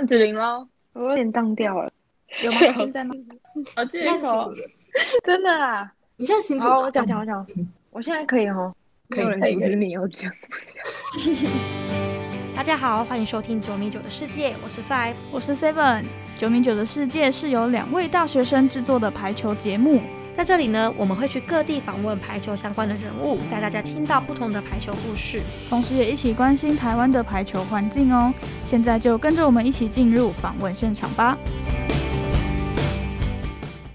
换子琳喽，我有点荡掉了，有吗？现在吗？好借口，真的啊！你现在清楚？好，我讲讲我讲，我现在可以哦，可以没有人阻止你要讲。大家好，欢迎收听九米九的世界，我是 Five，我是 Seven。九米九的世界是由两位大学生制作的排球节目，在这里呢，我们会去各地访问排球相关的人物，带大家听到不同的排球故事，同时也一起关心台湾的排球环境哦。现在就跟着我们一起进入访问现场吧。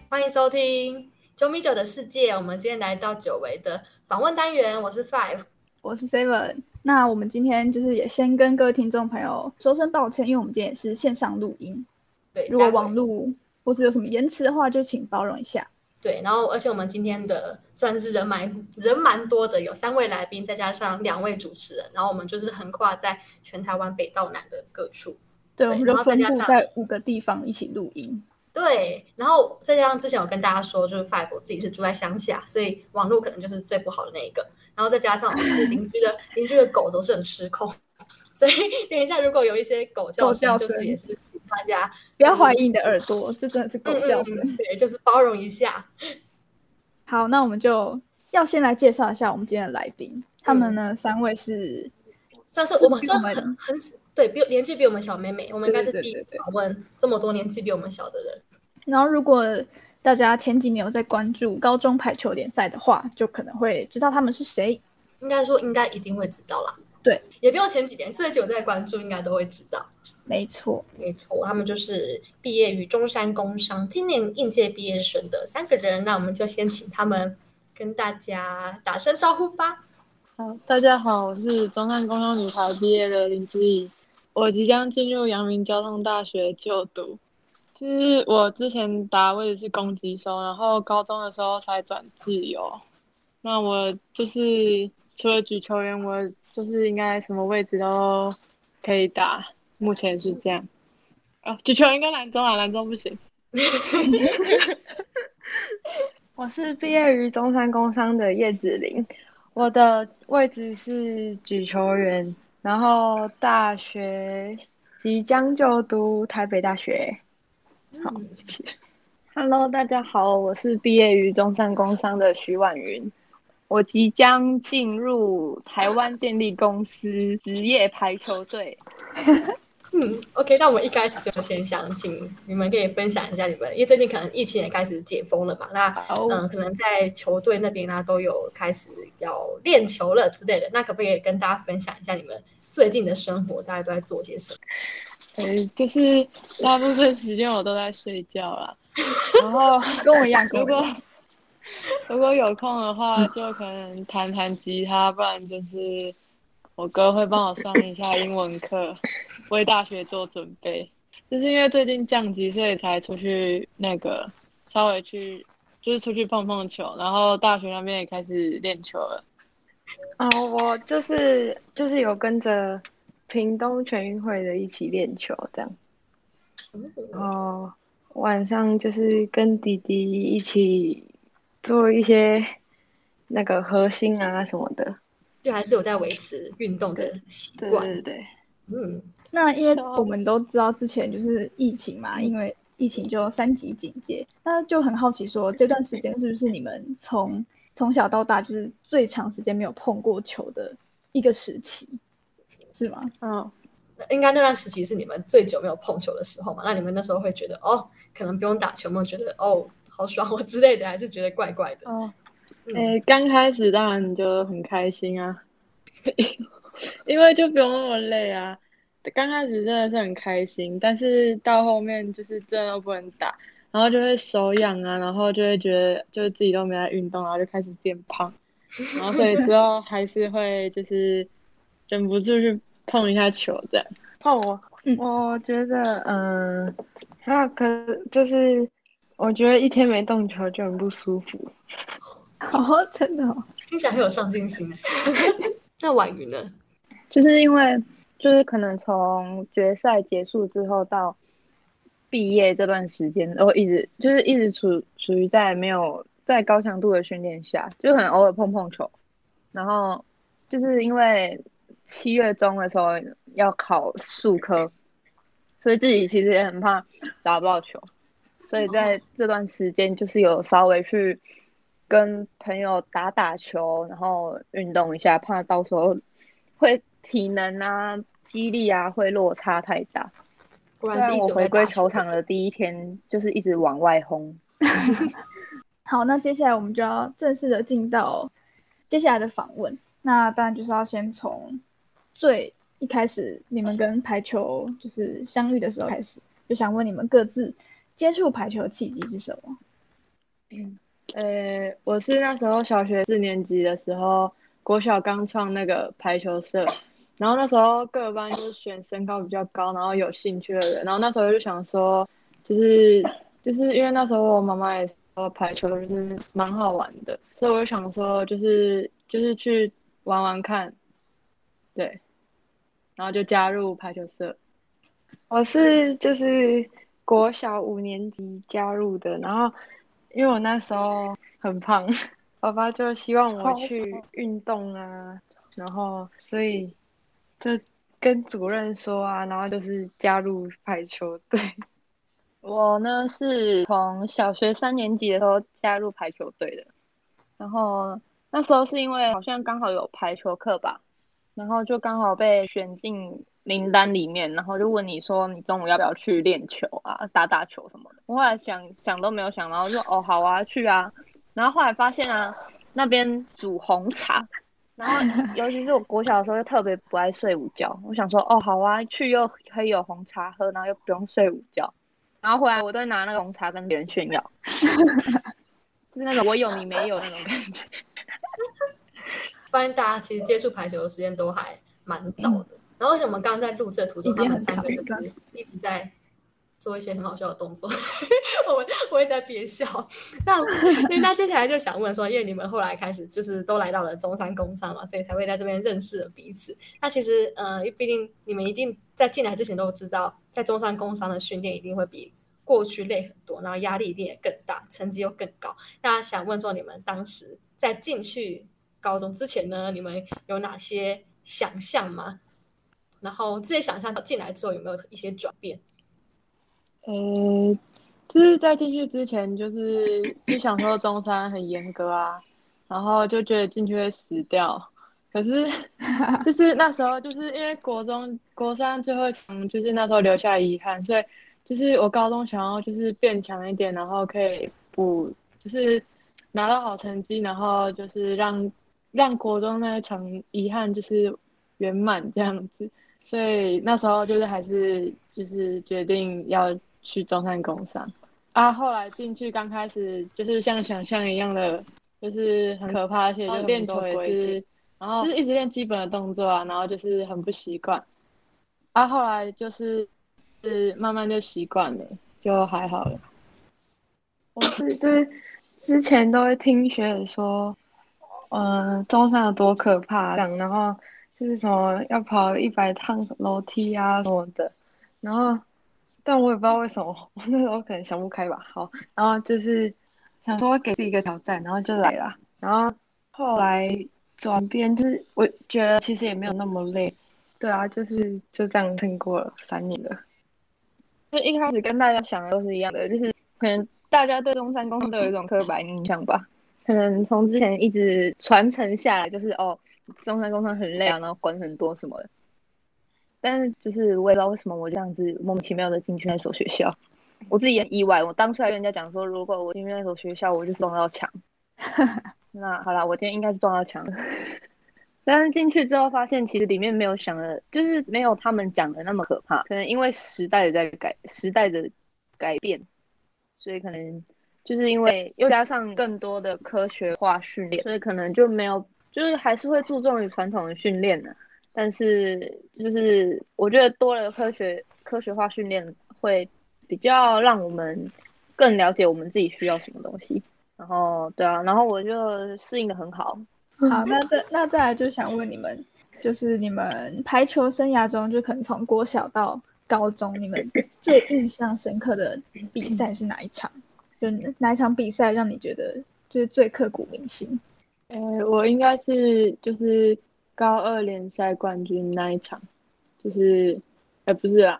欢迎收听九米九的世界，我们今天来到久违的访问单元，我是 Five，我是 Seven。那我们今天就是也先跟各位听众朋友说声抱歉，因为我们今天也是线上录音。对，如果网络或是有什么延迟的话，就请包容一下。对，然后而且我们今天的算是人蛮人蛮多的，有三位来宾，再加上两位主持人，然后我们就是横跨在全台湾北到南的各处。对，然后再加上在五个地方一起录音。对，然后再加上之前我跟大家说，就是 Five 我自己是住在乡下，所以网络可能就是最不好的那一个。然后再加上就是邻居的 邻居的狗都是很失控。所以 等一下，如果有一些狗叫声，就是也是请大家不要怀疑你的耳朵，这真的是狗叫声。对，就是包容一下。好，那我们就要先来介绍一下我们今天的来宾。他们呢，三位是算是我们算很很对，比年纪比我们小妹妹，我们应该是第一访问这么多年纪比我们小的人。然后，如果大家前几年有在关注高中排球联赛的话，就可能会知道他们是谁。应该说，应该一定会知道啦。对，也不用前几年，最久在关注，应该都会知道。没错，没错，他们就是毕业于中山工商，今年应届毕业生的三个人。那我们就先请他们跟大家打声招呼吧。好，大家好，我是中山工商女排毕业的林之怡，我即将进入阳明交通大学就读。就是我之前打位置是攻击手，然后高中的时候才转自由。那我就是除了举球员，我就是应该什么位置都可以打，目前是这样。哦，举球应该篮中啊，篮中不行。我是毕业于中山工商的叶子玲，我的位置是举球员，然后大学即将就读台北大学。好，谢谢。Hello，大家好，我是毕业于中山工商的徐婉云。我即将进入台湾电力公司职业排球队。嗯，OK，那我们一开始就先想请你们可以分享一下你们，因为最近可能疫情也开始解封了嘛，那嗯，可能在球队那边呢都有开始要练球了之类的，那可不可以跟大家分享一下你们最近的生活，大家都在做些什么？呃，就是大部分时间我都在睡觉了，然后跟我一样，如果。如果有空的话，就可能弹弹吉他，不然就是我哥会帮我上一下英文课，为大学做准备。就是因为最近降级，所以才出去那个稍微去，就是出去碰碰球，然后大学那边也开始练球了。哦，我就是就是有跟着屏东全运会的一起练球，这样。哦，晚上就是跟弟弟一起。做一些那个核心啊什么的，就还是有在维持运动的习惯。对对对，嗯，那因为我们都知道之前就是疫情嘛，因为疫情就三级警戒，那就很好奇说这段时间是不是你们从从小到大就是最长时间没有碰过球的一个时期，是吗？嗯，应该那段时期是你们最久没有碰球的时候嘛？那你们那时候会觉得哦，可能不用打球，有没有觉得哦？好爽我之类的，还是觉得怪怪的。哦，哎，刚开始当然就很开心啊，因为就不用那么累啊。刚开始真的是很开心，但是到后面就是真的不能打，然后就会手痒啊，然后就会觉得就是自己都没在运动，然后就开始变胖，然后所以之后还是会就是忍不住去碰一下球这样。碰我，我觉得嗯，那可就是。我觉得一天没动球就很不舒服。哦，真的，听起来很有上进心。那婉云呢？就是因为就是可能从决赛结束之后到毕业这段时间，然后一直就是一直处处于在没有在高强度的训练下，就可能偶尔碰碰球。然后就是因为七月中的时候要考数科。所以自己其实也很怕打不到球，所以在这段时间就是有稍微去跟朋友打打球，然后运动一下，怕到时候会体能啊、肌力啊会落差太大。果然是一直我回归球场。场的第一天，就是一直往外轰。好，那接下来我们就要正式的进到接下来的访问。那当然就是要先从最一开始你们跟排球就是相遇的时候开始，就想问你们各自接触排球的契机是什么？呃，我是那时候小学四年级的时候，国小刚创那个排球社，然后那时候各班就是选身高比较高，然后有兴趣的人，然后那时候就想说，就是就是因为那时候我妈妈也说排球就是蛮好玩的，所以我就想说就是就是去玩玩看，对，然后就加入排球社。我是就是国小五年级加入的，然后因为我那时候很胖，爸爸就希望我去运动啊，然后所以就跟主任说啊，然后就是加入排球队。我呢是从小学三年级的时候加入排球队的，然后那时候是因为好像刚好有排球课吧，然后就刚好被选进名单里面，然后就问你说你中午要不要去练球啊，打打球什么的。我后来想想都没有想，然后就哦好啊去啊，然后后来发现啊那边煮红茶，然后尤其是我国小的时候就特别不爱睡午觉，我想说哦好啊去又可以有红茶喝，然后又不用睡午觉，然后回来我都拿那个红茶跟别人炫耀，就是那种我有你没有那种感觉。发现大家其实接触排球的时间都还蛮早的。然后而且我们刚刚在录制的途中，他们三个就是一直在做一些很好笑的动作，我们我也在憋笑。那那那接下来就想问说，因为你们后来开始就是都来到了中山工商嘛，所以才会在这边认识了彼此。那其实呃，毕竟你们一定在进来之前都知道，在中山工商的训练一定会比过去累很多，然后压力一定也更大，成绩又更高。那想问说，你们当时在进去高中之前呢，你们有哪些想象吗？然后自己想象进来之后有没有一些转变？呃，就是在进去之前，就是就想说中山很严格啊，然后就觉得进去会死掉。可是 就是那时候，就是因为国中国三最后一场，就是那时候留下遗憾，所以就是我高中想要就是变强一点，然后可以补，就是拿到好成绩，然后就是让让国中那一场遗憾就是圆满这样子。所以那时候就是还是就是决定要去中山工商啊，后来进去刚开始就是像想象一样的，就是很可怕，而且就练球也是，然后就是一直练基本的动作啊，然后就是很不习惯，啊，后来就是是慢慢就习惯了，就还好了。我是就是之前都会听学姐说，嗯、中山有多可怕，这样，然后就是什么要跑一百趟楼梯啊什么的，然后但我也不知道为什么，我 那时候可能想不开吧，好，然后就是想说给自己一个挑战，然后就来了，然后后来转变就是我觉得其实也没有那么累，对啊，就是就这样撑过了三年了。就一开始跟大家想的都是一样的，就是可能大家对中山公都有一种刻板印象吧，可能从之前一直传承下来，就是哦，中山工商很累啊，然后管很多什么的。但是就是我也不知道为什么我这样子莫名其妙的进去那所学校，我自己也意外。我当初还跟人家讲说，如果我进去那所学校，我就撞到墙。那好啦，我今天应该是撞到墙了。但是进去之后发现，其实里面没有想的，就是没有他们讲的那么可怕。可能因为时代的在改，时代的改变，所以可能就是因为又加上更多的科学化训练，所以可能就没有，就是还是会注重于传统的训练的。但是就是我觉得多了科学科学化训练，会比较让我们更了解我们自己需要什么东西。然后对啊，然后我就适应的很好。好，那再那再来就想问你们，就是你们排球生涯中，就可能从国小到高中，你们最印象深刻的比赛是哪一场？就哪一场比赛让你觉得就是最刻骨铭心？呃，我应该是就是高二联赛冠军那一场，就是，呃，不是啊，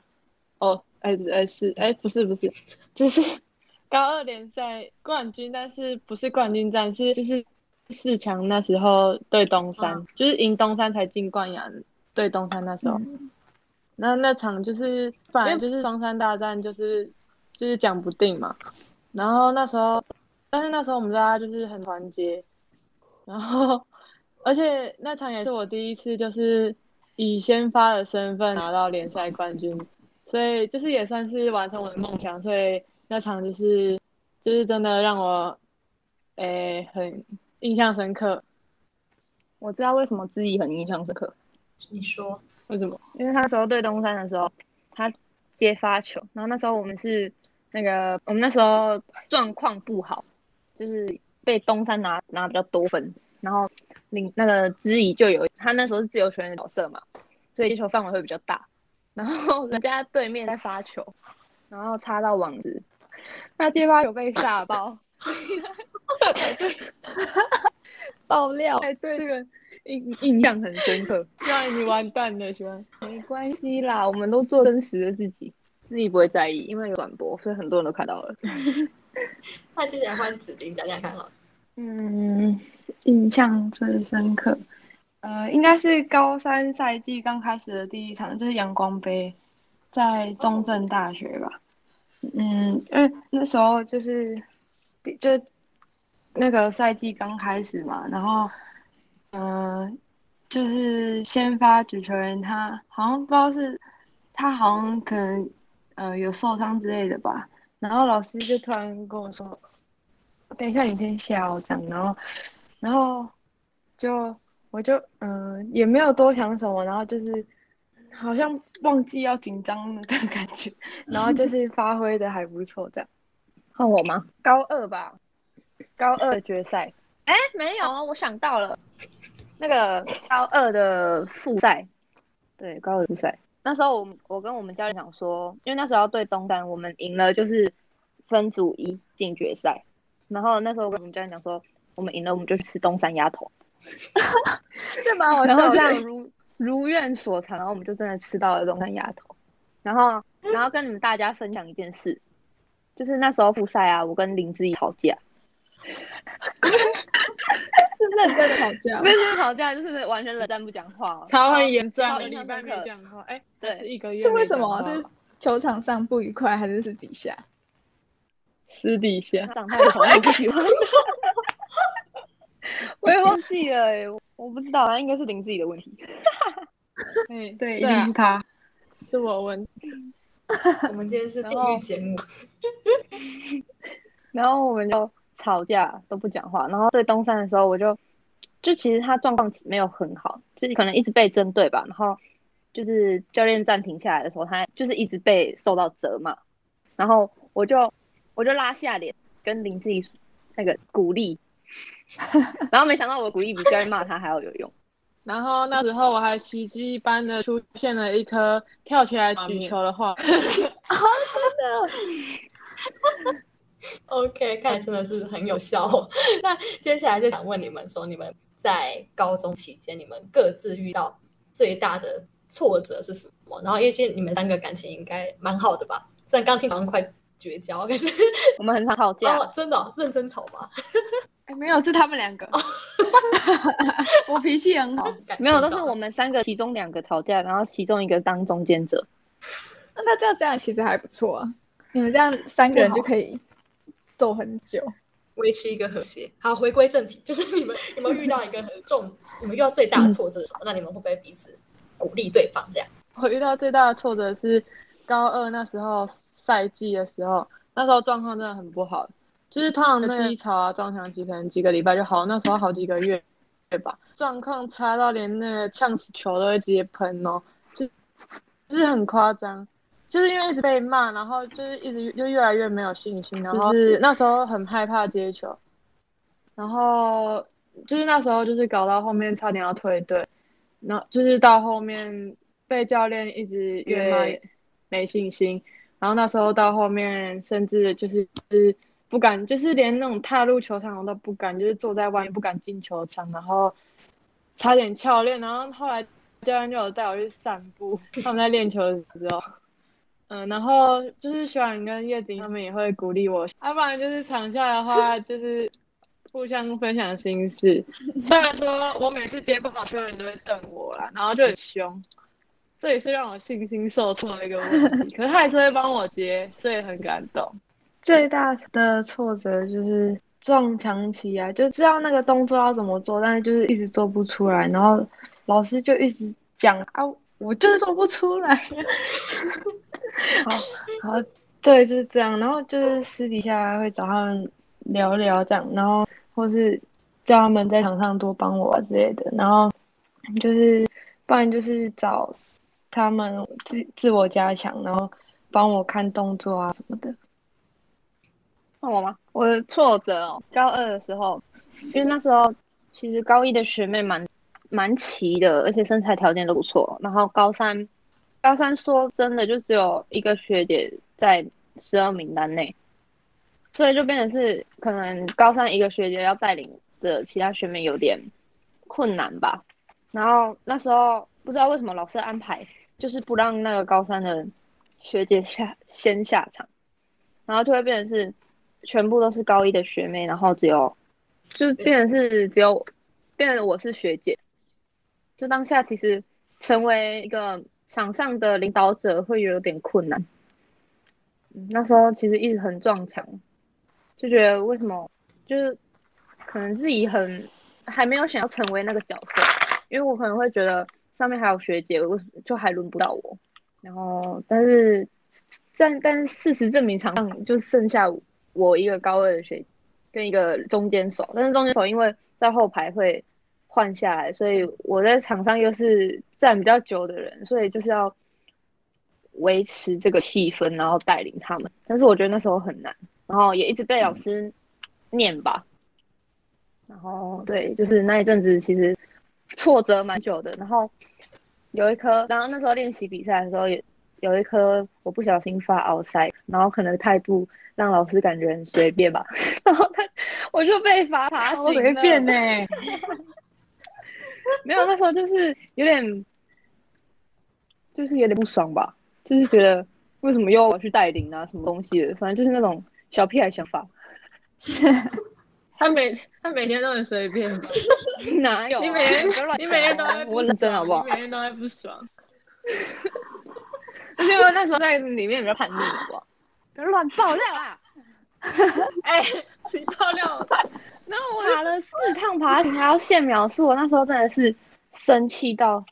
哦，哎哎是哎不是不是，就是 高二联赛冠军，但是不是冠军战，是就是四强那时候对东山，就是赢东山才进冠亚对东山那时候，那那场就是反正就是双山大战，就是就是讲不定嘛。然后那时候，但是那时候我们大家就是很团结，然后而且那场也是我第一次就是以先发的身份拿到联赛冠军，所以就是也算是完成我的梦想。所以那场就是就是真的让我诶很印象深刻。我知道为什么自己很印象深刻，你说为什么？因为那时候对东山的时候，他接发球，然后那时候我们是。那个我们那时候状况不好，就是被东山拿拿比较多分，然后领那个知怡就有他那时候是自由球员的角色嘛，所以接球范围会比较大。然后人家对面在发球，然后插到网子，那接发球被吓爆，爆料，哎，对这个印印象很深刻。那你完蛋了，是吧？没关系啦，我们都做真实的自己。自己不会在意，因为有转播，所以很多人都看到了。那接下来换指定讲讲看好了。嗯，印象最深刻，呃，应该是高三赛季刚开始的第一场，就是阳光杯，在中正大学吧。嗯，因为那时候就是就那个赛季刚开始嘛，然后嗯，就是先发举球员，他好像不知道是他好像可能。呃，有受伤之类的吧，然后老师就突然跟我说：“等一下，你先下哦。”这样，然后，然后就我就嗯，也没有多想什么，然后就是好像忘记要紧张的感觉，然后就 是发挥的还不错，这样。换我吗？高二吧，高二决赛。哎，没有，我想到了，那个高二的复赛，对，高二复赛。那时候我我跟我们教练讲说，因为那时候要对东山，我们赢了就是分组一进决赛。然后那时候我跟我们教练讲说，我们赢了我们就去吃东山鸭头，这蛮好笑。然后这样如如愿所偿，然后我们就真的吃到了东山鸭头。然后然后跟你们大家分享一件事，就是那时候复赛啊，我跟林志怡吵架。是认真吵架，不是吵架，就是完全冷战不讲话，超很严重，一个礼拜没讲话。哎，对，是一个月。是为什么？是球场上不愉快，还是私底下？私底下。长太丑，不喜欢。我也忘记了，哎，我不知道，那应该是林自己的问题。对对，一定是他，是我问。我们今天是地狱节目。然后我们就。吵架都不讲话，然后对东山的时候，我就就其实他状况没有很好，就是可能一直被针对吧。然后就是教练暂停下来的时候，他就是一直被受到责骂。然后我就我就拉下脸跟林志颖那个鼓励，然后没想到我鼓励比教练骂他还要有用。然后那时候我还奇迹般的出现了一颗跳起来举球的画 真的。OK，看来真的是很有效。哦 那接下来就想问你们说，你们在高中期间，你们各自遇到最大的挫折是什么？然后，因为你们三个感情应该蛮好的吧？虽然刚听好像快绝交，可是我们很常吵架，真的认真吵吗？哎，没有，是他们两个。我脾气很好，没有，都是我们三个其中两个吵架，然后其中一个当中间者。那这样这样其实还不错啊，你们这样三个人就可以。走很久，维持一个和谐。好，回归正题，就是你们有没有遇到一个很重，你们遇到最大的挫折是什么？那你们会不会彼此鼓励对方？这样，我遇到最大的挫折是高二那时候赛季的时候，那时候状况真的很不好，就是通常的低潮啊，撞墙期可能几个礼拜就好，那时候好几个月，对吧？状况差到连那个呛死球都会直接喷哦，就就是很夸张。就是因为一直被骂，然后就是一直就越来越没有信心，然后是那时候很害怕接球，然后就是那时候就是搞到后面差点要退队，然后就是到后面被教练一直越骂没信心，然后那时候到后面甚至就是不敢，就是连那种踏入球场我都不敢，就是坐在外面不敢进球场，然后差点翘练，然后后来教练就有带我去散步，他们在练球的时候。嗯，然后就是学长跟叶景他们也会鼓励我，要、不然就是场下的话就是互相分享心事。虽然说我每次接不好，所有人都会瞪我啦，然后就很凶，这也是让我信心受挫的一个问题。可是他还是会帮我接，所以很感动。最大的挫折就是撞墙期啊，就知道那个动作要怎么做，但是就是一直做不出来，然后老师就一直讲啊，我就是做不出来。好，好，对，就是这样。然后就是私底下会找他们聊聊这样，然后或是叫他们在场上多帮我啊之类的。然后就是不然就是找他们自自我加强，然后帮我看动作啊什么的。换我吗？我的挫折哦，高二的时候，因为那时候其实高一的学妹蛮蛮齐的，而且身材条件都不错。然后高三，高三说真的就只有一个学姐在十二名单内，所以就变成是可能高三一个学姐要带领的其他学妹有点困难吧。然后那时候不知道为什么老师安排就是不让那个高三的学姐下先下场，然后就会变成是。全部都是高一的学妹，然后只有，就变成是只有，变成我是学姐。就当下其实成为一个场上的领导者会有点困难。那时候其实一直很撞墙，就觉得为什么就是可能自己很还没有想要成为那个角色，因为我可能会觉得上面还有学姐，为什么就还轮不到我？然后但是但但事实证明场上就剩下。我一个高二的学，跟一个中间手，但是中间手因为在后排会换下来，所以我在场上又是站比较久的人，所以就是要维持这个气氛，然后带领他们。但是我觉得那时候很难，然后也一直被老师念吧。然后对，就是那一阵子其实挫折蛮久的。然后有一颗，然后那时候练习比赛的时候，也有一颗我不小心发奥赛，然后可能态度。让老师感觉很随便吧，然后他我就被罚爬行随便 呢，没有那时候就是有点，就是有点不爽吧，就是觉得为什么又要我去带领啊，什么东西的，反正就是那种小屁孩想法。他每他每天都很随便，哪有？你每天你每天都在我认真好不好？每天都在不爽，而且我那时候在里面比较叛逆，好不好？别乱爆料啊！哎，你爆料！然后我爬了四趟爬行，还要现描述。我那时候真的是生气到，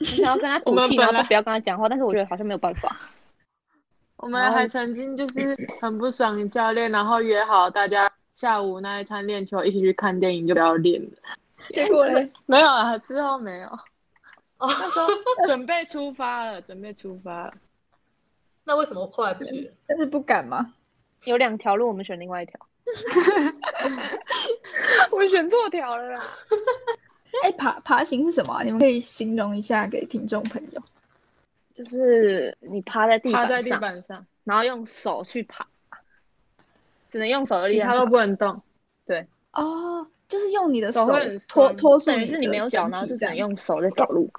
想要跟他赌气，然后都不要跟他讲话。但是我觉得好像没有办法。我们还曾经就是很不爽教练，然后约好大家下午那一餐练球，一起去看电影，就不要练了。结果呢？没有啊，之后没有。那时候准备出发了，准备出发了。那为什么后来不去？但是不敢吗？有两条路，我们选另外一条。我选错条了啦！哎，爬爬行是什么？你们可以形容一下给听众朋友。就是你趴在地趴在地板上，然后用手去爬，只能用手的力量，他都不能动。对。哦，就是用你的手拖拖住，等于是你没有脚，然后就只能用手在走路。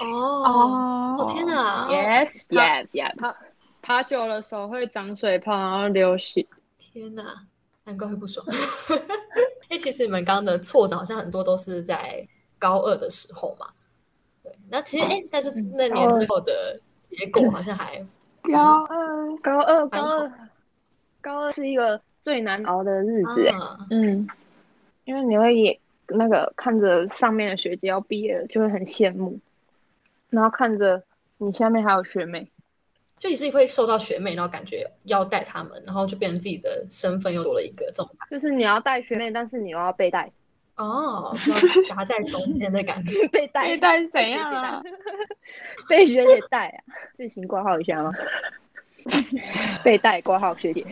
哦哦天哪！Yes yes yes。爬爬久了手会长水泡，然后流血。天哪，难怪会不爽。哎，其实你们刚刚的挫折好像很多都是在高二的时候嘛。对，那其实哎，但是那年之后的结果好像还高二高二高二高二是一个最难熬的日子。嗯，因为你会也那个看着上面的学姐要毕业了，就会很羡慕。然后看着你下面还有学妹，就也是会受到学妹，然后感觉要带他们，然后就变成自己的身份又多了一个这种，就是你要带学妹，但是你又要被带，哦，夹在中间的感觉，被带被带是怎样啊？被学姐带啊？自行挂号一下吗？被带挂号学姐，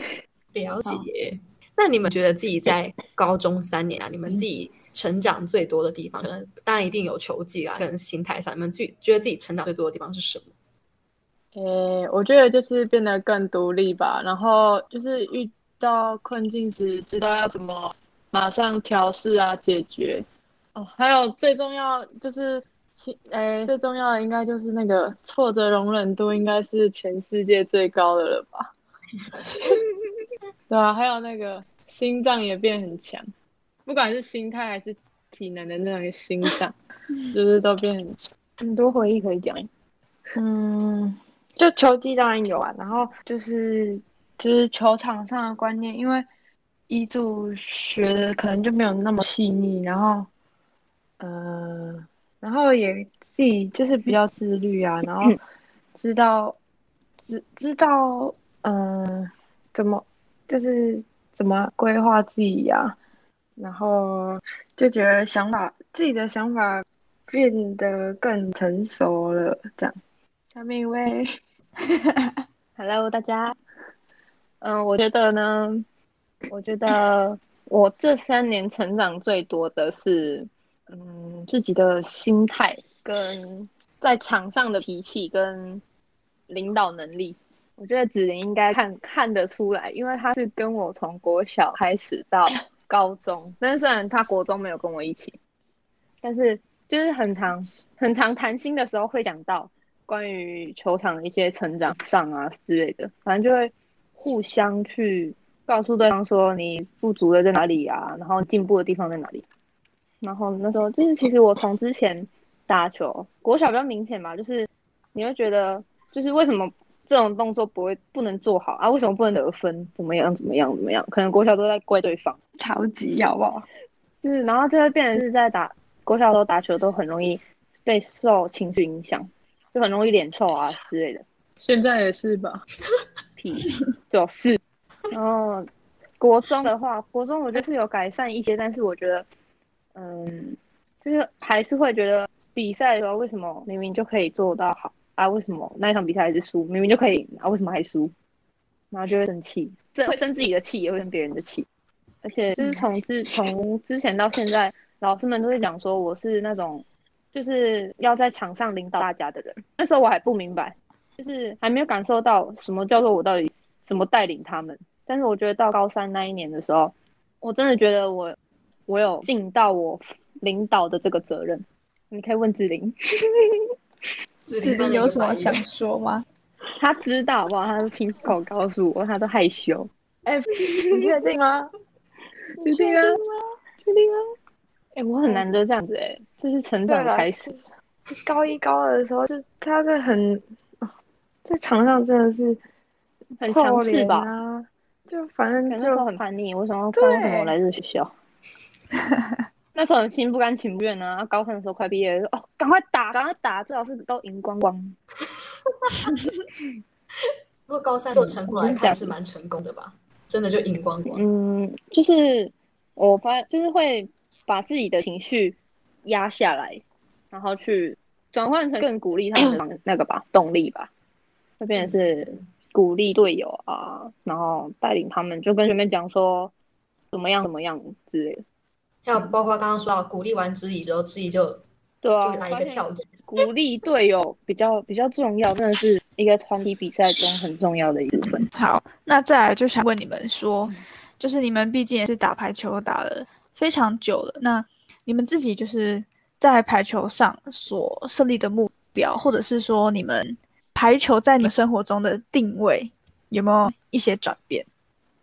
了解。那你们觉得自己在高中三年啊，你们自己？成长最多的地方，可能当然一定有球技啊，跟心态上，你们自己觉得自己成长最多的地方是什么？诶，我觉得就是变得更独立吧，然后就是遇到困境时，知道要怎么马上调试啊，解决。哦，还有最重要就是其诶，最重要的应该就是那个挫折容忍度，应该是全世界最高的了吧？对啊，还有那个心脏也变很强，不管是心态还是体能的那个心脏，就是都变很强。很多回忆可以讲。嗯，就球技当然有啊，然后就是就是球场上的观念，因为一组学的可能就没有那么细腻，然后呃，然后也自己就是比较自律啊，然后知道知知道嗯、怎么就是怎么规划自己呀、然后就觉得想法自己的想法变得更成熟了，这样。下面一位，Hello，大家。嗯，我觉得呢，我觉得我这三年成长最多的是，嗯，自己的心态跟在场上的脾气跟领导能力。我觉得子琳应该看看得出来，因为他是跟我从国小开始到高中，但是虽然他国中没有跟我一起，但是就是很常很常谈心的时候会讲到。关于球场的一些成长上啊之类的，反正就会互相去告诉对方说你不足的在哪里啊，然后进步的地方在哪里。然后那时候就是其实我从之前打球，国小比较明显吧，就是你会觉得就是为什么这种动作不会不能做好啊？为什么不能得分？怎么样怎么样怎么样？可能国小都在怪对方。超级好不好？就是，然后就会变成是在打国小的时候打球都很容易被受情绪影响，就很容易脸臭啊之类的。现在也是吧？屁，就是。然后国中的话，国中我觉得是有改善一些，但是我觉得，嗯，就是还是会觉得比赛的时候为什么明明就可以做到好啊，为什么那一场比赛还是输？明明就可以啊，为什么还输？然后就会生气，这会生自己的气，也会生别人的气。而且就是从之从之前到现在，老师们都会讲说我是那种就是要在场上领导大家的人。那时候我还不明白，就是还没有感受到什么叫做我到底怎么带领他们。但是我觉得到高三那一年的时候，我真的觉得我我有尽到我领导的这个责任。你可以问志玲，志 志玲有什么想说吗？他知道好不好？他都亲口告诉我，他都害羞。哎、你确定吗？确定啊？确定啊？哎、我很难得这样子哎、这是成长开始。高一高二的时候，就他是很在场上真的是很强势吧就反正可能那时候很叛逆，我想要看为什么我来这个学校。那时候很心不甘情不愿啊，高三的时候快毕业了，哦，赶快打，赶快打，最好是都赢光光。不过高三做成果来看是蛮成功的吧？真的就赢光光。嗯，就是我发，就是会把自己的情绪压下来，然后去转换成更鼓励他们的那个吧动力吧，会变成是鼓励队友啊，然后带领他们，就跟学妹讲说怎么样怎么样之类的。还有包括刚刚说到鼓励完自己之后，自己就对啊，就来一个跳级。鼓励队友比较比较重要，真的是一个团体比赛中很重要的一部分。好，那再来就想问你们说，就是你们毕竟也是打排球打了非常久了，那你们自己就是在排球上所设立的目标，或者是说你们排球在你生活中的定位有没有一些转变？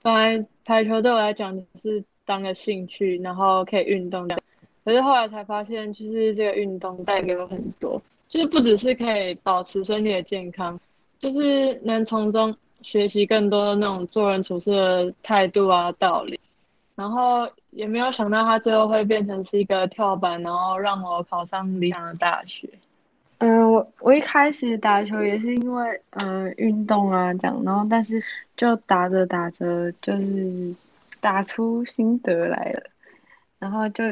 本来排球对我来讲是当个兴趣，然后可以运动这样。可是后来才发现，就是这个运动带给我很多，就是不只是可以保持身体的健康，就是能从中学习更多的那种做人处事的态度啊、道理。然后也没有想到它最后会变成是一个跳板，然后让我考上理想的大学。嗯，我我一开始打球也是因为嗯运动啊这样，然后但是就打着打着就是打出心得来了，然后就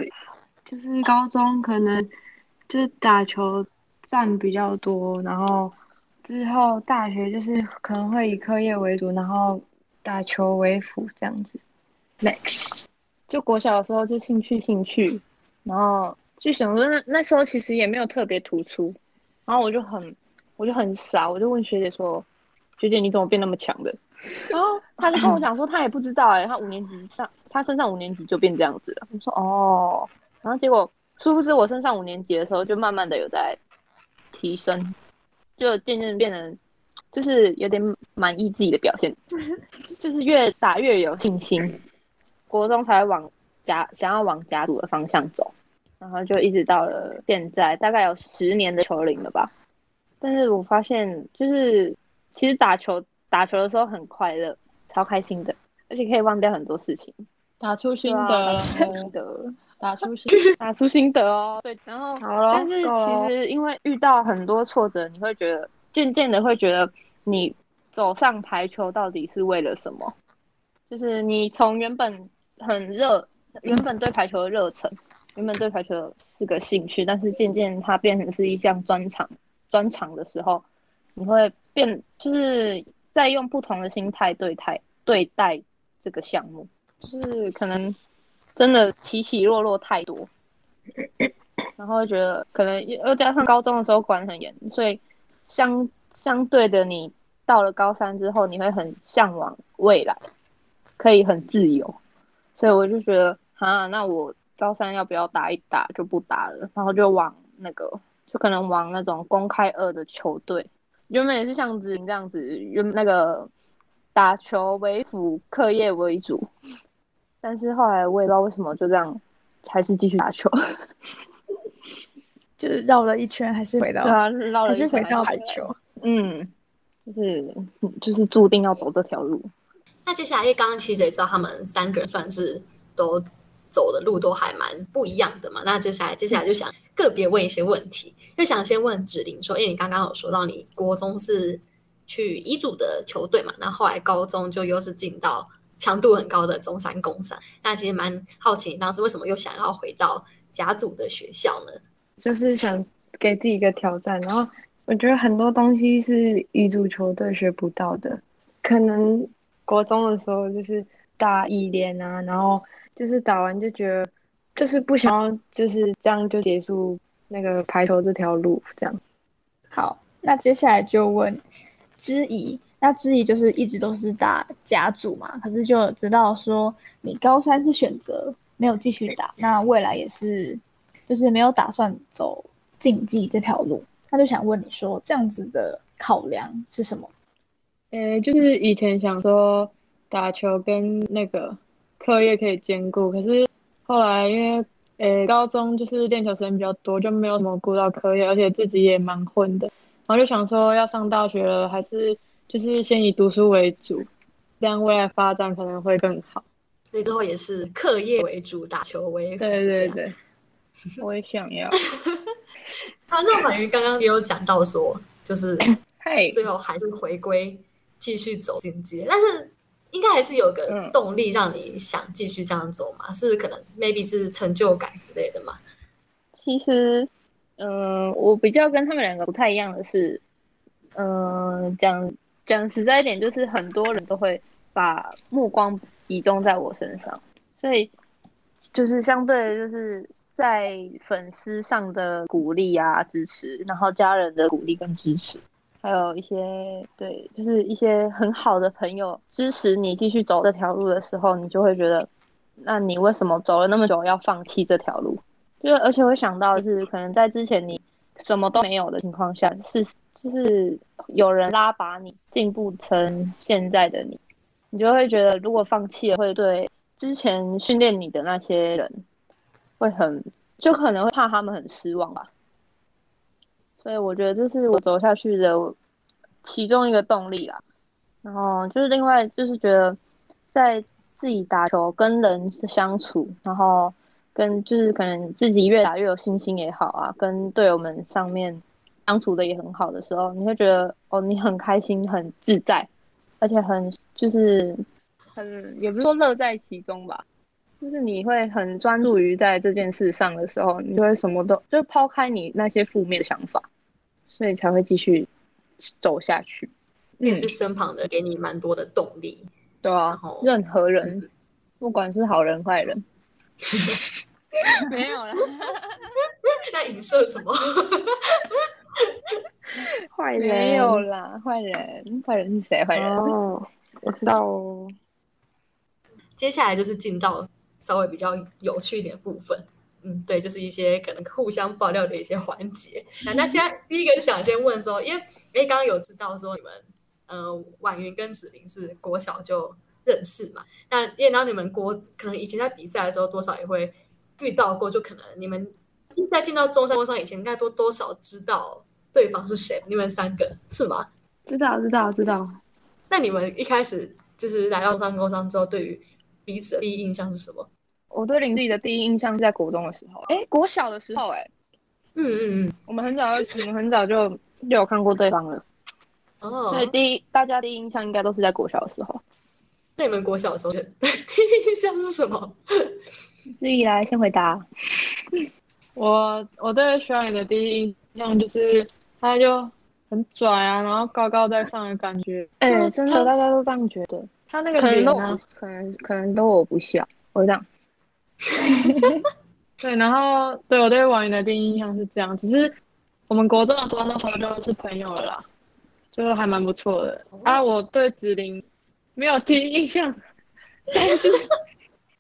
就是高中可能就是打球占比较多，然后之后大学就是可能会以课业为主，然后打球为辅这样子。Next，就国小的时候就兴趣兴趣，然后就想说那那时候其实也没有特别突出，然后我就很我就很傻，我就问学姐说，学姐你怎么变那么强的？然后她就跟我讲说，她也不知道哎、她五年级上，她升上五年级就变这样子了。我说哦，然后结果殊不知我升上五年级的时候，就慢慢的有在提升，就渐渐变得就是有点满意自己的表现，就是越打越有信心。国中才往甲想要往甲组的方向走，然后就一直到了现在，大概有十年的球龄了吧。但是我发现，就是其实打球打球的时候很快乐，超开心的，而且可以忘掉很多事情。打出心得，心得，打出心 打出心得哦。对，然后好了但是其实因为遇到很多挫折，你会觉得渐渐的会觉得你走上排球到底是为了什么？就是你从原本很热，原本对排球的热忱，原本对排球是个兴趣，但是渐渐它变成是一项专长，专长的时候，你会变，就是在用不同的心态对待对待这个项目，就是可能真的起起落落太多，然后觉得可能又加上高中的时候管很严，所以相相对的，你到了高三之后，你会很向往未来，可以很自由，所以我就觉得，啊，那我高三要不要打一打就不打了，然后就往那个，就可能往那种公开二的球队，原本也是像子玲这样子，原那个打球为辅，课业为主，但是后来我也不知道为什么就这样，还是继续打球，就是绕了一圈，还是回到，对啊，绕了还一圈是回到还排球。嗯，就是就是注定要走这条路。那接下来，因为刚刚其实也知道他们三个人算是都走的路都还蛮不一样的嘛。那接下来，接下来就想个别问一些问题，就想先问芷玲说，因为你刚刚有说到你国中是去乙组的球队嘛，那后来高中就又是进到强度很高的中山工商。那其实蛮好奇，你当时为什么又想要回到甲组的学校呢？就是想给自己一个挑战，然后我觉得很多东西是乙组球队学不到的，可能国中的时候就是打乙联啊，然后就是打完就觉得就是不想要就是这样就结束那个排球这条路这样。好，那接下来就问知怡，那知怡就是一直都是打甲组嘛，可是就知道说你高三是选择没有继续打，那未来也是就是没有打算走竞技这条路，那就想问你说这样子的考量是什么？呃，就是以前想说打球跟那个课业可以兼顾，可是后来因为呃高中就是练球时间比较多，就没有什么顾到课业，而且自己也蛮混的，然后就想说要上大学了，还是就是先以读书为主，这样未来发展可能会更好。所以之后也是课业为主，打球为辅。对对对，我也想要，那那婉瑜刚刚也有讲到说，就是嘿，最后还是回归继续走进阶，但是应该还是有个嗯动力让你想继续这样走嘛？是可能 maybe 是成就感之类的嘛？其实，嗯、我比较跟他们两个不太一样的是，嗯、讲讲实在一点，就是很多人都会把目光集中在我身上，所以就是相对的就是在粉丝上的鼓励啊、支持，然后家人的鼓励跟支持，还有一些对，就是一些很好的朋友支持你继续走这条路的时候，你就会觉得，那你为什么走了那么久要放弃这条路？就是而且会想到是可能在之前你什么都没有的情况下，是就是有人拉拔你进步成现在的你，你就会觉得如果放弃了，会对之前训练你的那些人会很就可能会怕他们很失望吧。所以我觉得这是我走下去的其中一个动力啦。然后就是另外就是觉得在自己打球跟人相处，然后跟就是可能自己越打越有信心也好啊，跟队友们上面相处的也很好的时候，你会觉得哦，你很开心、很自在，而且很就是很也不是说乐在其中吧，就是你会很专注于在这件事上的时候，你就会什么都就抛开你那些负面的想法，所以才会继续走下去。也是身旁的给你蛮多的动力。对啊然后，任何人，不管是好人坏人，没有啦，在影射什么？坏人没有啦，坏人，坏人是谁？坏人，哦，我知道哦。接下来就是进到稍微比较有趣一点的部分。嗯，对，就是一些可能互相爆料的一些环节。那那现在第一个想先问说，因为哎，刚刚有知道说你们呃婉云跟子玲是国小就认识嘛？那也当你们国可能以前在比赛的时候，多少也会遇到过，就可能你们在进到中山工商以前，应该多多少知道对方是谁？你们三个是吗？知道，知道，知道。那你们一开始就是来到中山工商之后，对于彼此的第一印象是什么？我对林志颖的第一印象是在国中的时候，哎，国小的时候，哎，嗯嗯嗯，我们很早就，我们很早就就有看过对方了。哦，所以第一，大家第一印象应该都是在国小的时候。那你们国小的时候，第一印象是什么？志怡来先回答。我我对徐远的第一印象就是他就很拽啊，然后高高在上的感觉。哎，真的，大家都这样觉得。他那个脸呢？可能可能都我不笑，我这样。对，然后对我对王云的第一印象是这样，只是我们国中的时候那时候就是朋友了啦，就还蛮不错的。啊，我对子玲没有第一印象，但是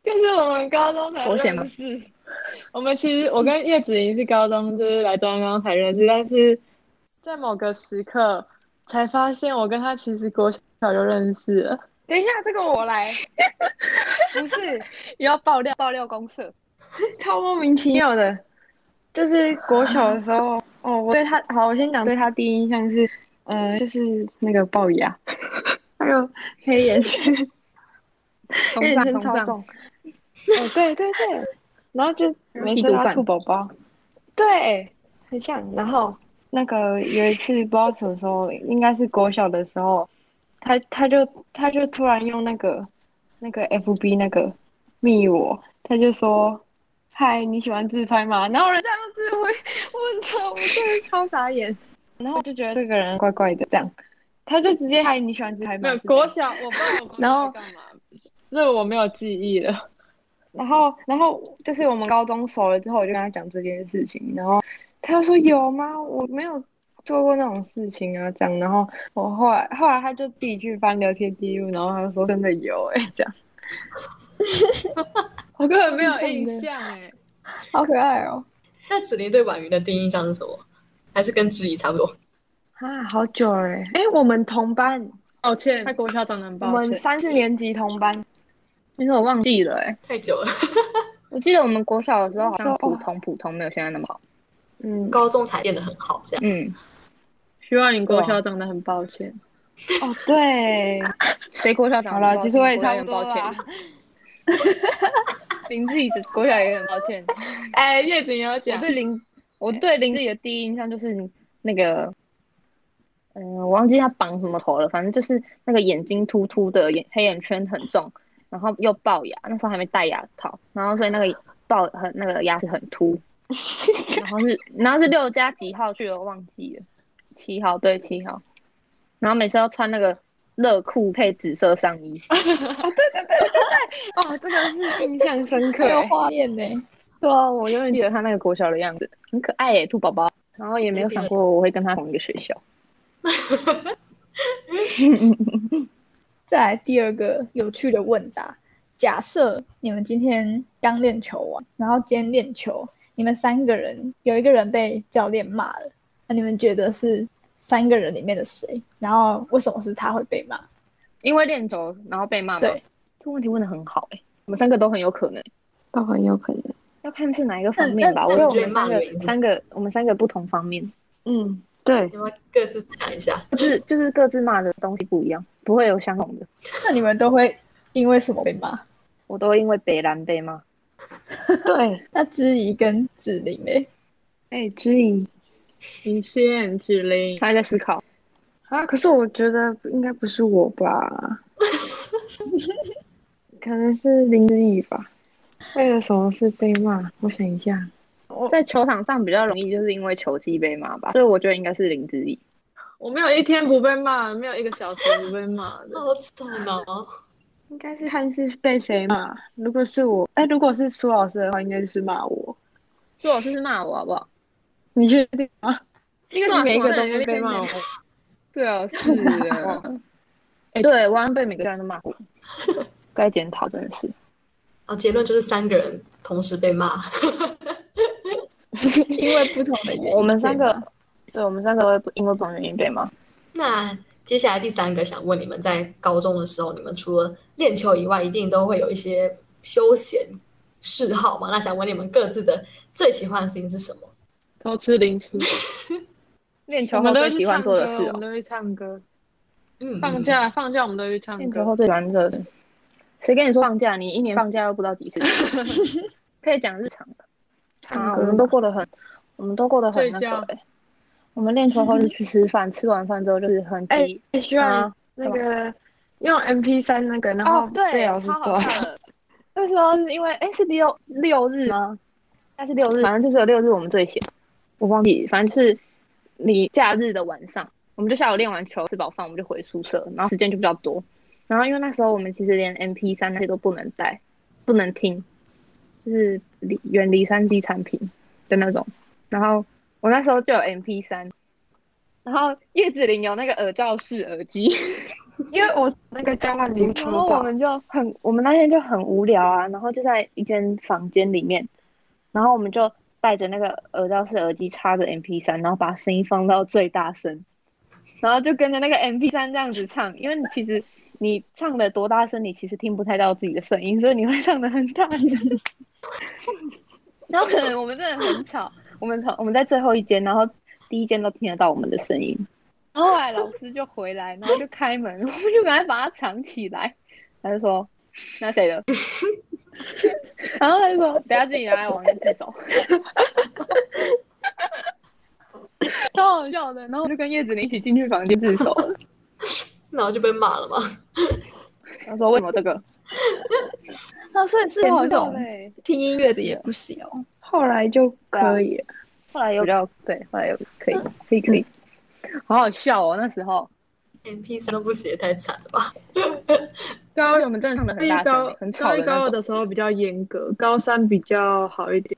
但是我们高中才认识。我们其实我跟叶子玲是高中就是来中央才认识，但是在某个时刻才发现我跟他其实国小就认识了。等一下，这个我来。不是，要爆料爆料公社，超莫名其妙的。就是国小的时候，哦，我对他好，我先讲对他第一印象是，呃，就是那个龅牙，还 有黑眼圈，黑眼圈超重。哦，对对对，然后就每次他吐宝宝，对，很像。然后那个有一次不知道什么时候，应该是国小的时候。他他就他就突然用那个那个 F B 那个密我，他就说嗨你喜欢自拍吗？然后人这样子我我操，我真的超傻眼，然后我就觉得这个人怪怪的这样，他就直接嗨你喜欢自拍吗？国小我不知道然后干嘛，这我没有记忆了。然后然后就是我们高中熟了之后，我就跟他讲这件事情，然后他就说有吗？我没有。做过那种事情啊，这样，然后我后来后来他就自己去翻聊天记录，然后他就说真的有哎，这样，我根本没有印象哎，好可爱哦。那子林对婉瑜的第一印象是什么？还是跟知怡差不多？啊，好久哎，哎，我们同班，抱歉，在国小长得很抱歉，我们三四年级同班，其实我忘记了哎，太久了，我记得我们国小的时候好像普通普通，没有现在那么好，嗯，高中才变得很好这样，嗯。希望你国校长的很抱歉。哦，对，谁国校长好了，其实我也差不多歉。林志颖国校也很抱歉。哎，叶子你要讲。我对林，我对林志颖的第一印象就是那个，嗯，我忘记他绑什么头了，反正就是那个眼睛突突的，眼黑眼圈很重，然后又龅牙，那时候还没戴牙套，然后所以那个龅很那个牙齿很凸，然后是然后是六加几号去了，忘记了。七号对七号，然后每次要穿那个热裤配紫色上衣。哦，对对对对对，哦，这个是印象深刻，有画面呢。对啊，我永远记得他那个国小的样子，很可爱耶，兔宝宝。然后也没有想过我会跟他同一个学校。再来第二个有趣的问答：假设你们今天刚练球完，然后今天练球，你们三个人有一个人被教练骂了。那你们觉得是三个人里面的谁？然后为什么是他会被骂？因为练轴然后被骂吗？对，这问题问的很好哎，我们三个都很有可能，都很有可能，要看是哪一个方面吧。我觉得三个三个，我们三个不同方面。嗯，对，你们各自讲一下，就是就是各自骂的东西不一样，不会有相同的。那你们都会因为什么被骂？我都会因为北兰被骂。对，那知怡跟志玲嘞？哎，知怡。你先，芷玲，他在思考啊。可是我觉得应该不是我吧，可能是林志颖吧。为了什么事被骂？我想一下，在球场上比较容易，就是因为球技被骂吧。所以我觉得应该是林志颖。我没有一天不被骂，没有一个小时不被骂的。好惨哦！应该是看是被谁骂。如果是我，哎，如果是苏老师的话，应该是骂我。苏老师是骂我，好不好？你确定吗？应该是每一个都会被骂。对啊，是啊。哎，对，我好像被每个人都骂过，该检讨，真的是。啊，结论就是三个人同时被骂。因为不同的原因，我们三个，对我们三个会因为不同原因被骂。那接下来第三个想问你们，在高中的时候，你们除了练球以外，一定都会有一些休闲嗜好嘛？那想问你们各自的最喜欢的事情是什么？偷吃零食，练球我们都会去后最喜欢，做的事哦，我们都会唱歌。嗯，放假放假我们都会去唱歌。练球后最喜欢做的。谁跟你说放假？你一年放假又不知道几次？可以讲日常的啊，我们都过得很，我们都过得很那个、欸。我们练球后是去吃饭，吃完饭之后就是很哎急。希望啊那个用 MP 三那个，然后，哦对被老，师超好抓。那时候是因为哎是六六日吗？应该是六日，反正就是有六日我们最闲。我忘记，反正就是你假日的晚上，我们就下午练完球吃饱饭，我们就回宿舍，然后时间就比较多。然后因为那时候我们其实连 MP 三那些都不能带，不能听，就是离远离三 G 产品的那种。然后我那时候就有 MP 三，然后叶子玲有那个耳罩式耳机。因为我那个交换礼物然，后我们就很，我们那天就很无聊啊，然后就在一间房间里面，然后我们就戴着那个耳罩式耳机插着 MP 三，然后把声音放到最大声，然后就跟着那个 MP 三这样子唱，因为你其实你唱的多大声，你其实听不太到自己的声音，所以你会唱的很大声。然后可能我们真的很吵，我们从我们在最后一间，然后第一间都听得到我们的声音。然后后来老师就回来，然后就开门，我们就赶快把它藏起来。他就说：“那谁的？” 然后他就说：“等下自己拿来网页自首。”超好笑的。然后我就跟叶子玲一起进去房间自首了。然后就被骂了嘛。他说：“为什么这个啊，所以是连这种听音乐的也不行哦。后来就可以了。？”后来又比较对，后来又可以可以可以，好好笑哦。那时候，MP 三都不写也太惨了吧？高我们真的唱的很大高一高声，很吵高一高二的时候比较严格，高三比较好一点。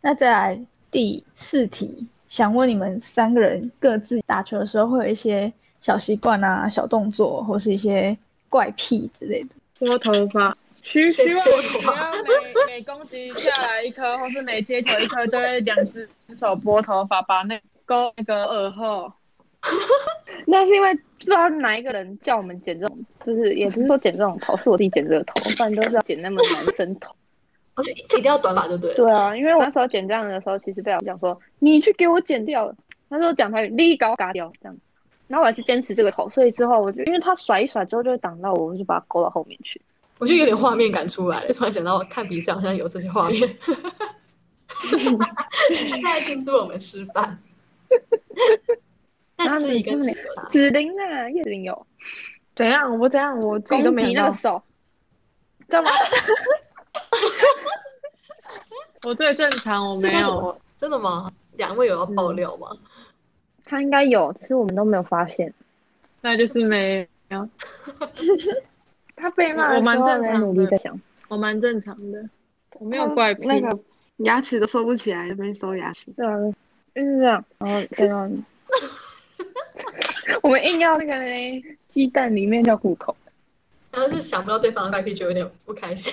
那再来第四题，想问你们三个人各自打球的时候会有一些小习惯啊、小动作，或是一些怪癖之类的。拨头发，需先希望拨头发不要每每攻击下来一颗，或是每接球一颗，都会两只手拨头发，把那勾那个耳后。那是因为不知道哪一个人叫我们剪这种，就是也不是说剪这种头，是我自己剪这个头，不然都是要剪那么男生头。而且一定要短发就对了。对啊，因为我那时候剪这样的时候，其实被老师讲说，你去给我剪掉了。那时候讲台语，立高嘎掉这样。然后我还是坚持这个头，所以之后我就因为他甩一甩之后就会挡到我，我就把它勾到后面去。我就有点画面感出来了，突然想到看比赛好像有这些画面。他在庆祝我们示范。那志怡跟志有打，子玲啊，叶子玲有怎样？我怎样？我自己都攻没那个手，干嘛？我最正常，我没有。真的吗？两位有要爆料吗？他应该有，只是我们都没有发现。那就是没有。他被骂我蛮正常的努力在想，我蛮正常的，我没有怪癖。那个牙齿都收不起来，这边收牙齿。对啊，就是这样。然后对啊，我们硬要那个嘞鸡蛋里面叫骨头。然后是想不到对方的怪癖，就有点不开心。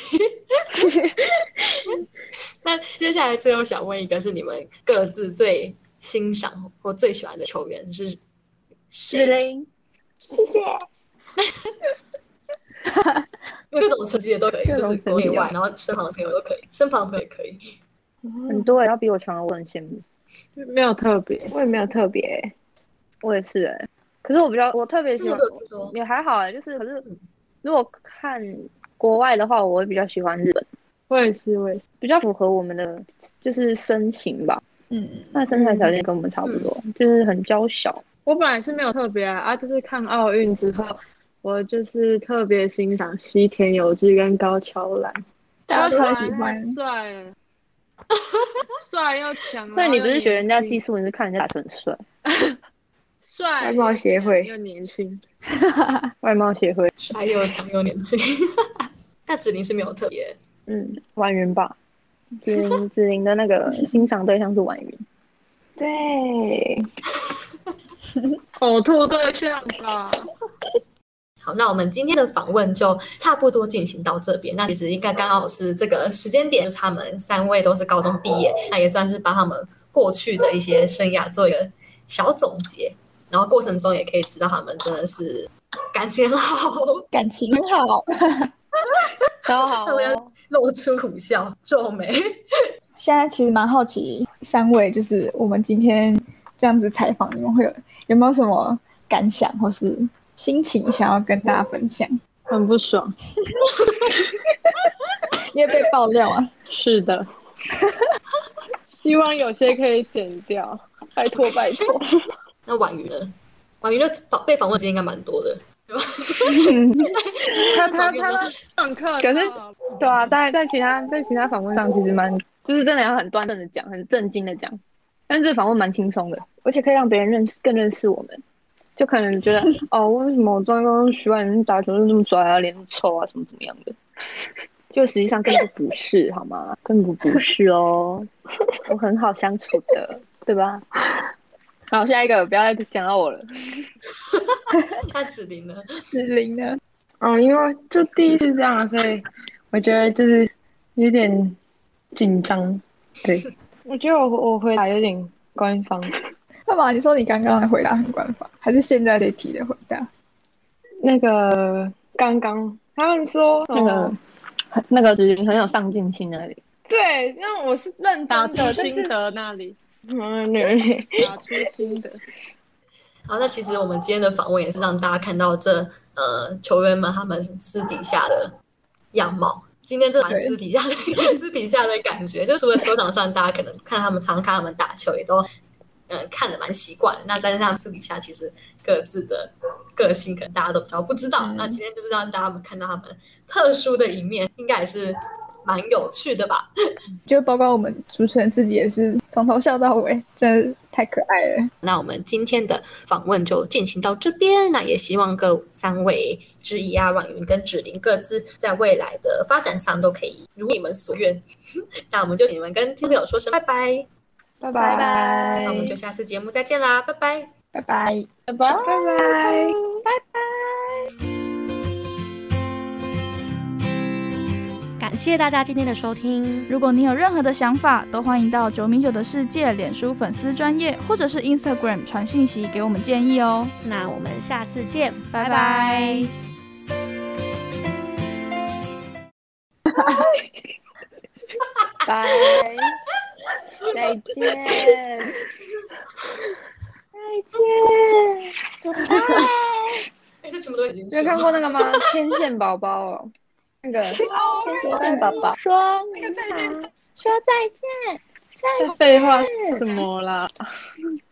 那接下来最后想问一个，是你们各自最欣赏或最喜欢的球员是子谁？玲，谢谢。各种成绩的都可以，各种就是国内外，然后身旁的朋友都可以，身旁的朋友也可以。很多人要比我强的，我很羡慕。没有特别。我也没有特别。我也是哎、可是我比较，我特别喜欢？也还好哎、就是可是如果看国外的话，我会比较喜欢日本，我也是，我也是。比较符合我们的就是身形吧。嗯，那身材条件跟我们差不多，就是很娇小。我本来是没有特别啊，啊，就是看奥运之后，我就是特别欣赏西田有志跟高桥兰，大家都高桥兰喜欢太帅了，帅又强。所以你不是学人家技技术，你是看人家打球很帅。帅，外貌协会又年轻。外貌协会，帅又强又年轻。那子玲是没有特别，嗯，婉云吧。子玲子玲的那个 欣赏对象是婉云。对，呕吐对象吧。好，那我们今天的访问就差不多进行到这边。那其实应该刚好是这个时间点，就是他们三位都是高中毕业，那也算是帮他们过去的一些生涯做一个小总结，然后过程中也可以知道他们真的是感情很好，感情很好，超好、他们要哦。露出苦笑皱眉。现在其实蛮好奇，三位就是我们今天这样子采访，你们会有有没有什么感想或是心情想要跟大家分享？很不爽。因为被爆料啊，是的，希望有些可以剪掉，拜托拜托。那婉瑜呢？婉瑜的访被访问经验应该蛮多的，对吧？他他他上课，可是对啊，在在其他在其他访问上，其实蛮就是真的要很端正的讲，很正经的讲。但是这访问蛮轻松的，而且可以让别人认识更认识我们。就可能觉得 哦，为什么我刚刚徐婉云打球就那么拽啊，脸臭啊，什么怎么样的？就实际上根本就不是，好吗？根本不是哦，我很好相处的，对吧？好，下一个不要再讲到我了。他指令呢？子琳呢？哦，因为就第一次这样，所以我觉得就是有点紧张。对，我觉得我我回答有点官方。干嘛？你说你刚刚的回答很官方，还是现在这题的回答？那个刚刚他们说那个很那个子琳很有上进心那里，对，那我是认打真的出心心得那里，打出心的。好，那其实我们今天的访问也是让大家看到这呃球员们他们私底下的样貌。今天这蛮私底下的 私底下的感觉，就除了球场上，大家可能看他们常看他们打球，也都呃看的蛮习惯的。那但是他们私底下其实各自的个性，可能大家都比较不知道。那今天就是让大家们看到他们特殊的一面，应该也是蛮有趣的吧？就包括我们主持人自己也是从头笑到尾，真的太可爱了。那我们今天的访问就进行到这边，那也希望各三位之一啊，婉云跟芷玲各自在未来的发展上都可以如你们所愿。那我们就请你们跟听众友说声拜拜，拜拜拜拜那我们就下次节目再见啦，拜拜拜拜。拜拜。拜拜拜拜。感谢大家今天的收听。如果你有任何的想法，都欢迎到九米九的世界脸书粉丝专业，或者是 Instagram 传讯息给我们建议哦。那我们下次见，拜拜。拜，再见，再见。哎，这全部都已经你有看过那个吗？天线宝宝哦，那个天线宝宝说你好，说再见，再见。废话怎么啦？